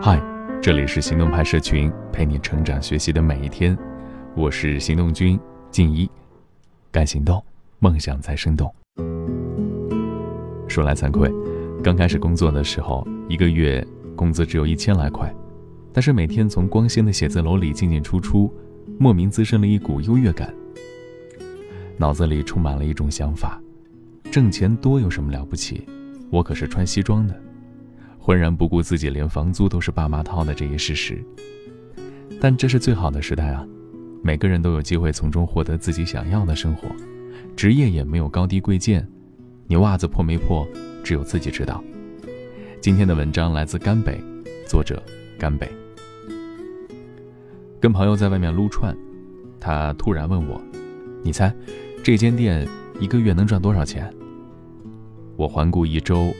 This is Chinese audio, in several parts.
嗨，这里是行动派社群，陪你成长学习的每一天。我是行动君静一，敢行动，梦想才生动。说来惭愧，刚开始工作的时候，一个月工资只有一千来块，但是每天从光鲜的写字楼里进进出出，莫名滋生了一股优越感。脑子里充满了一种想法：挣钱多有什么了不起？我可是穿西装的。浑然不顾自己连房租都是爸妈掏的这一事实，但这是最好的时代啊！每个人都有机会从中获得自己想要的生活，职业也没有高低贵贱，你袜子破没破，只有自己知道。今天的文章来自甘北，作者甘北。跟朋友在外面撸串，他突然问我：“你猜，这间店一个月能赚多少钱？”我环顾一周。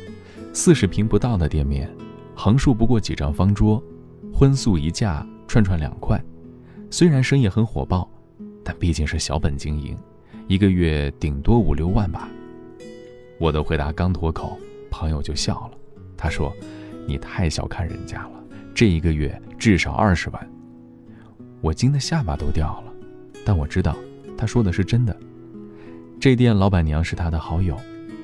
四十平不到的店面，横竖不过几张方桌，荤素一价，串串两块。虽然生意很火爆，但毕竟是小本经营，一个月顶多五六万吧。我的回答刚脱口，朋友就笑了。他说：“你太小看人家了，这一个月至少二十万。”我惊得下巴都掉了，但我知道他说的是真的。这店老板娘是他的好友。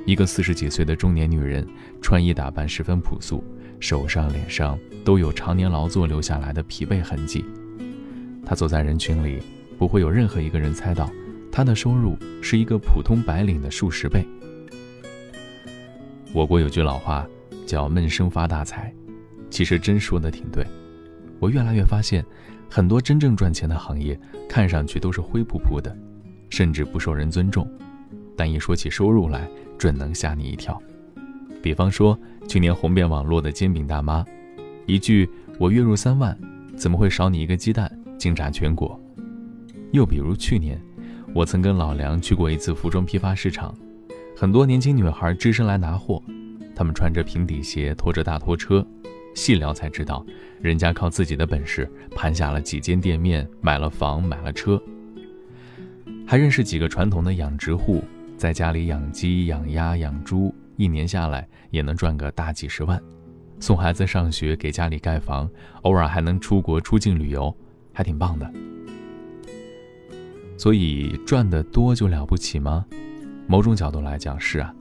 一个四十几岁的中年女人，穿衣打扮十分朴素，手上、脸上都有常年劳作留下来的疲惫痕迹。她走在人群里，不会有任何一个人猜到，她的收入是一个普通白领的数十倍。我国有句老话叫“闷声发大财”，其实真说的挺对。我越来越发现，很多真正赚钱的行业，看上去都是灰扑扑的，甚至不受人尊重。但一说起收入来，准能吓你一跳。比方说，去年红遍网络的煎饼大妈，一句“我月入三万，怎么会少你一个鸡蛋”，惊炸全国。又比如去年，我曾跟老梁去过一次服装批发市场，很多年轻女孩只身来拿货，她们穿着平底鞋，拖着大拖车，细聊才知道，人家靠自己的本事盘下了几间店面，买了房，买了车，还认识几个传统的养殖户。在家里养鸡、养鸭、养猪，一年下来也能赚个大几十万，送孩子上学，给家里盖房，偶尔还能出国出境旅游，还挺棒的。所以赚得多就了不起吗？某种角度来讲是啊。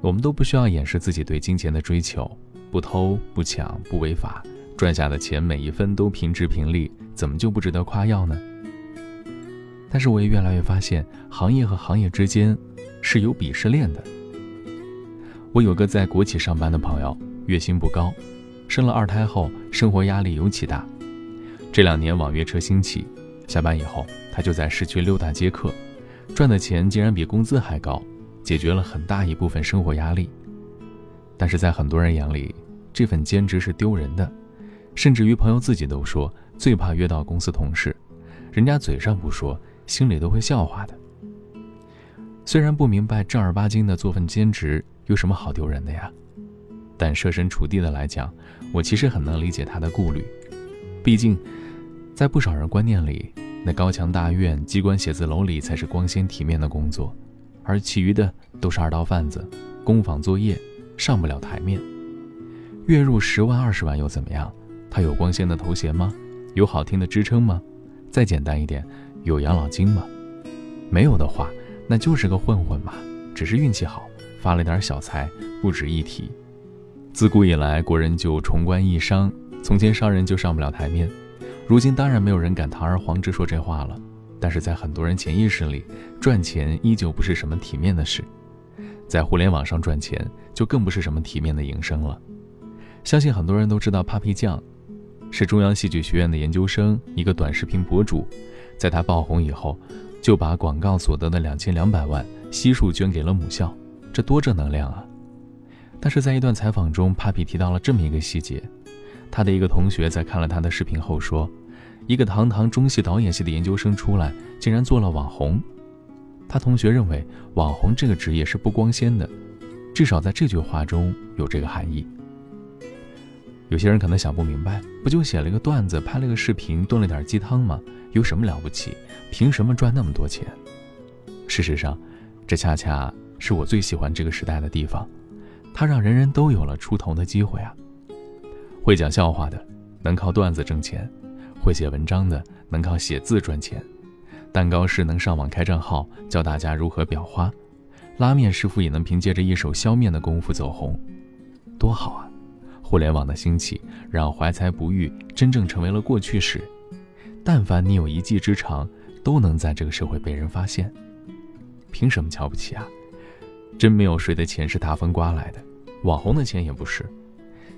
我们都不需要掩饰自己对金钱的追求，不偷不抢不违法，赚下的钱每一分都凭直凭利，怎么就不值得夸耀呢？但是我也越来越发现，行业和行业之间是有鄙视链的。我有个在国企上班的朋友，月薪不高，生了二胎后，生活压力尤其大。这两年网约车兴起，下班以后他就在市区溜达接客，赚的钱竟然比工资还高，解决了很大一部分生活压力。但是在很多人眼里，这份兼职是丢人的，甚至于朋友自己都说最怕约到公司同事，人家嘴上不说。心里都会笑话的。虽然不明白正儿八经的做份兼职有什么好丢人的呀，但设身处地的来讲，我其实很能理解他的顾虑。毕竟，在不少人观念里，那高墙大院、机关写字楼里才是光鲜体面的工作，而其余的都是二道贩子、工坊作业，上不了台面。月入十万、二十万又怎么样？他有光鲜的头衔吗？有好听的支撑吗？再简单一点。有养老金吗？没有的话，那就是个混混嘛，只是运气好，发了点小财，不值一提。自古以来，国人就崇官抑商，从前商人就上不了台面，如今当然没有人敢堂而皇之说这话了。但是在很多人潜意识里，赚钱依旧不是什么体面的事，在互联网上赚钱就更不是什么体面的营生了。相信很多人都知道，Papi 酱是中央戏剧学院的研究生，一个短视频博主。在他爆红以后，就把广告所得的两千两百万悉数捐给了母校，这多正能量啊！但是在一段采访中，Papi 提到了这么一个细节：他的一个同学在看了他的视频后说，一个堂堂中戏导演系的研究生出来，竟然做了网红。他同学认为，网红这个职业是不光鲜的，至少在这句话中有这个含义。有些人可能想不明白，不就写了个段子，拍了个视频，炖了点鸡汤吗？有什么了不起？凭什么赚那么多钱？事实上，这恰恰是我最喜欢这个时代的地方，它让人人都有了出头的机会啊！会讲笑话的能靠段子挣钱，会写文章的能靠写字赚钱，蛋糕师能上网开账号教大家如何裱花，拉面师傅也能凭借着一手削面的功夫走红，多好啊！互联网的兴起让怀才不遇真正成为了过去式，但凡你有一技之长，都能在这个社会被人发现。凭什么瞧不起啊？真没有谁的钱是大风刮来的，网红的钱也不是。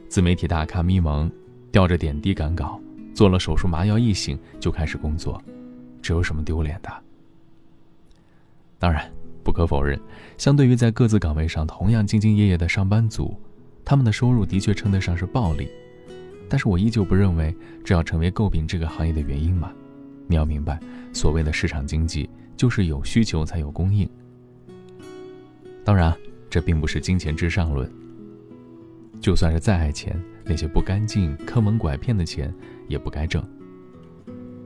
自媒体大咖咪蒙，吊着点滴赶稿，做了手术麻药一醒就开始工作，这有什么丢脸的？当然，不可否认，相对于在各自岗位上同样兢兢业业的上班族，他们的收入的确称得上是暴利。但是我依旧不认为这要成为诟病这个行业的原因嘛。你要明白，所谓的市场经济，就是有需求才有供应。当然，这并不是金钱至上论。就算是再爱钱，那些不干净、坑蒙拐骗的钱也不该挣。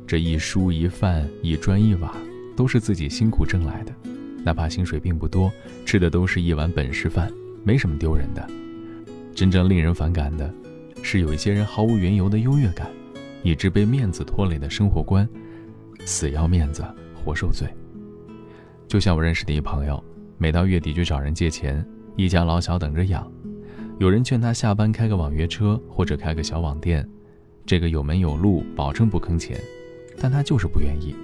这一蔬一饭一砖一瓦，都是自己辛苦挣来的，哪怕薪水并不多，吃的都是一碗本事饭，没什么丢人的。真正令人反感的，是有一些人毫无缘由的优越感，以致被面子拖累的生活观，死要面子活受罪。就像我认识的一朋友。每到月底就找人借钱，一家老小等着养。有人劝他下班开个网约车或者开个小网店，这个有门有路，保证不坑钱。但他就是不愿意，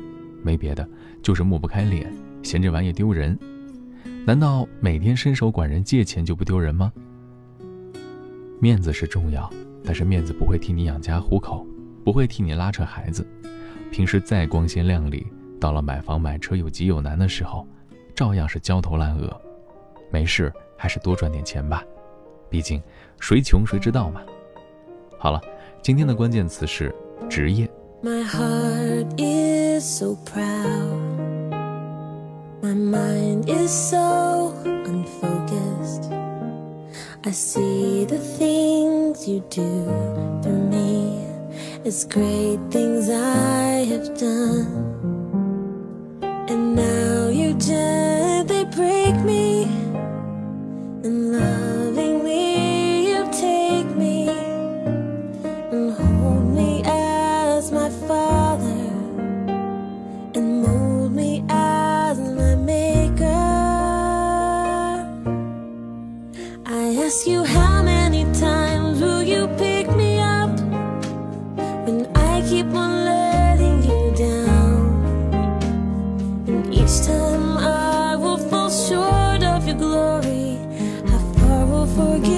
没别的，就是抹不开脸，嫌这玩意丢人。难道每天伸手管人借钱就不丢人吗？面子是重要，但是面子不会替你养家糊口，不会替你拉扯孩子。平时再光鲜亮丽，到了买房买车有急有难的时候。照样是焦头烂额，没事，还是多赚点钱吧，毕竟谁穷谁知道嘛。好了，今天的关键词是职业。I see the things you do through me. It's great things I have done. And now you gently break me glory, how far will forgive?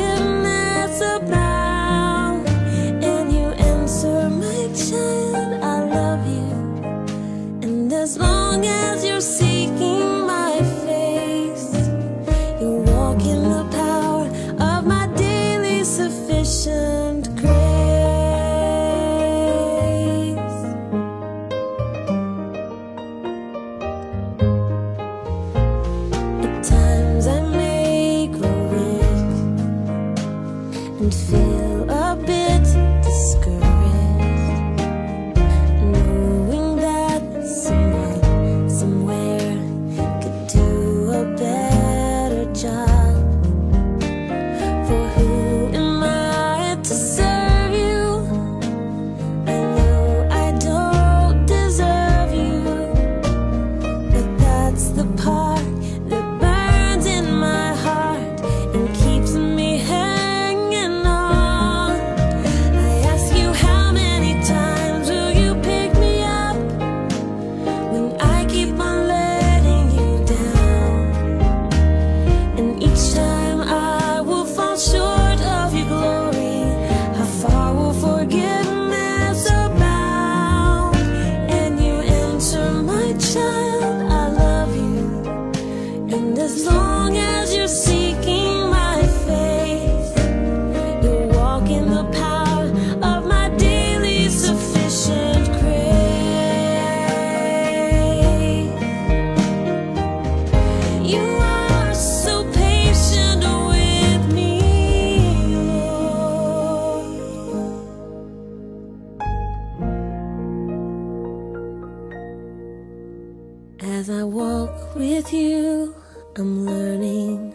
With you, I'm learning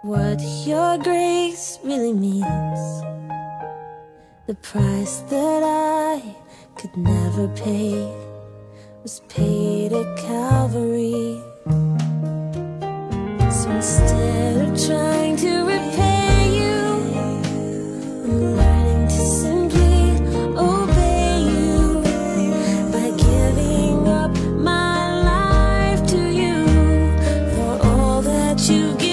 what your grace really means. The price that I could never pay was paid at Calvary. So instead of trying you give.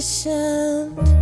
conditioned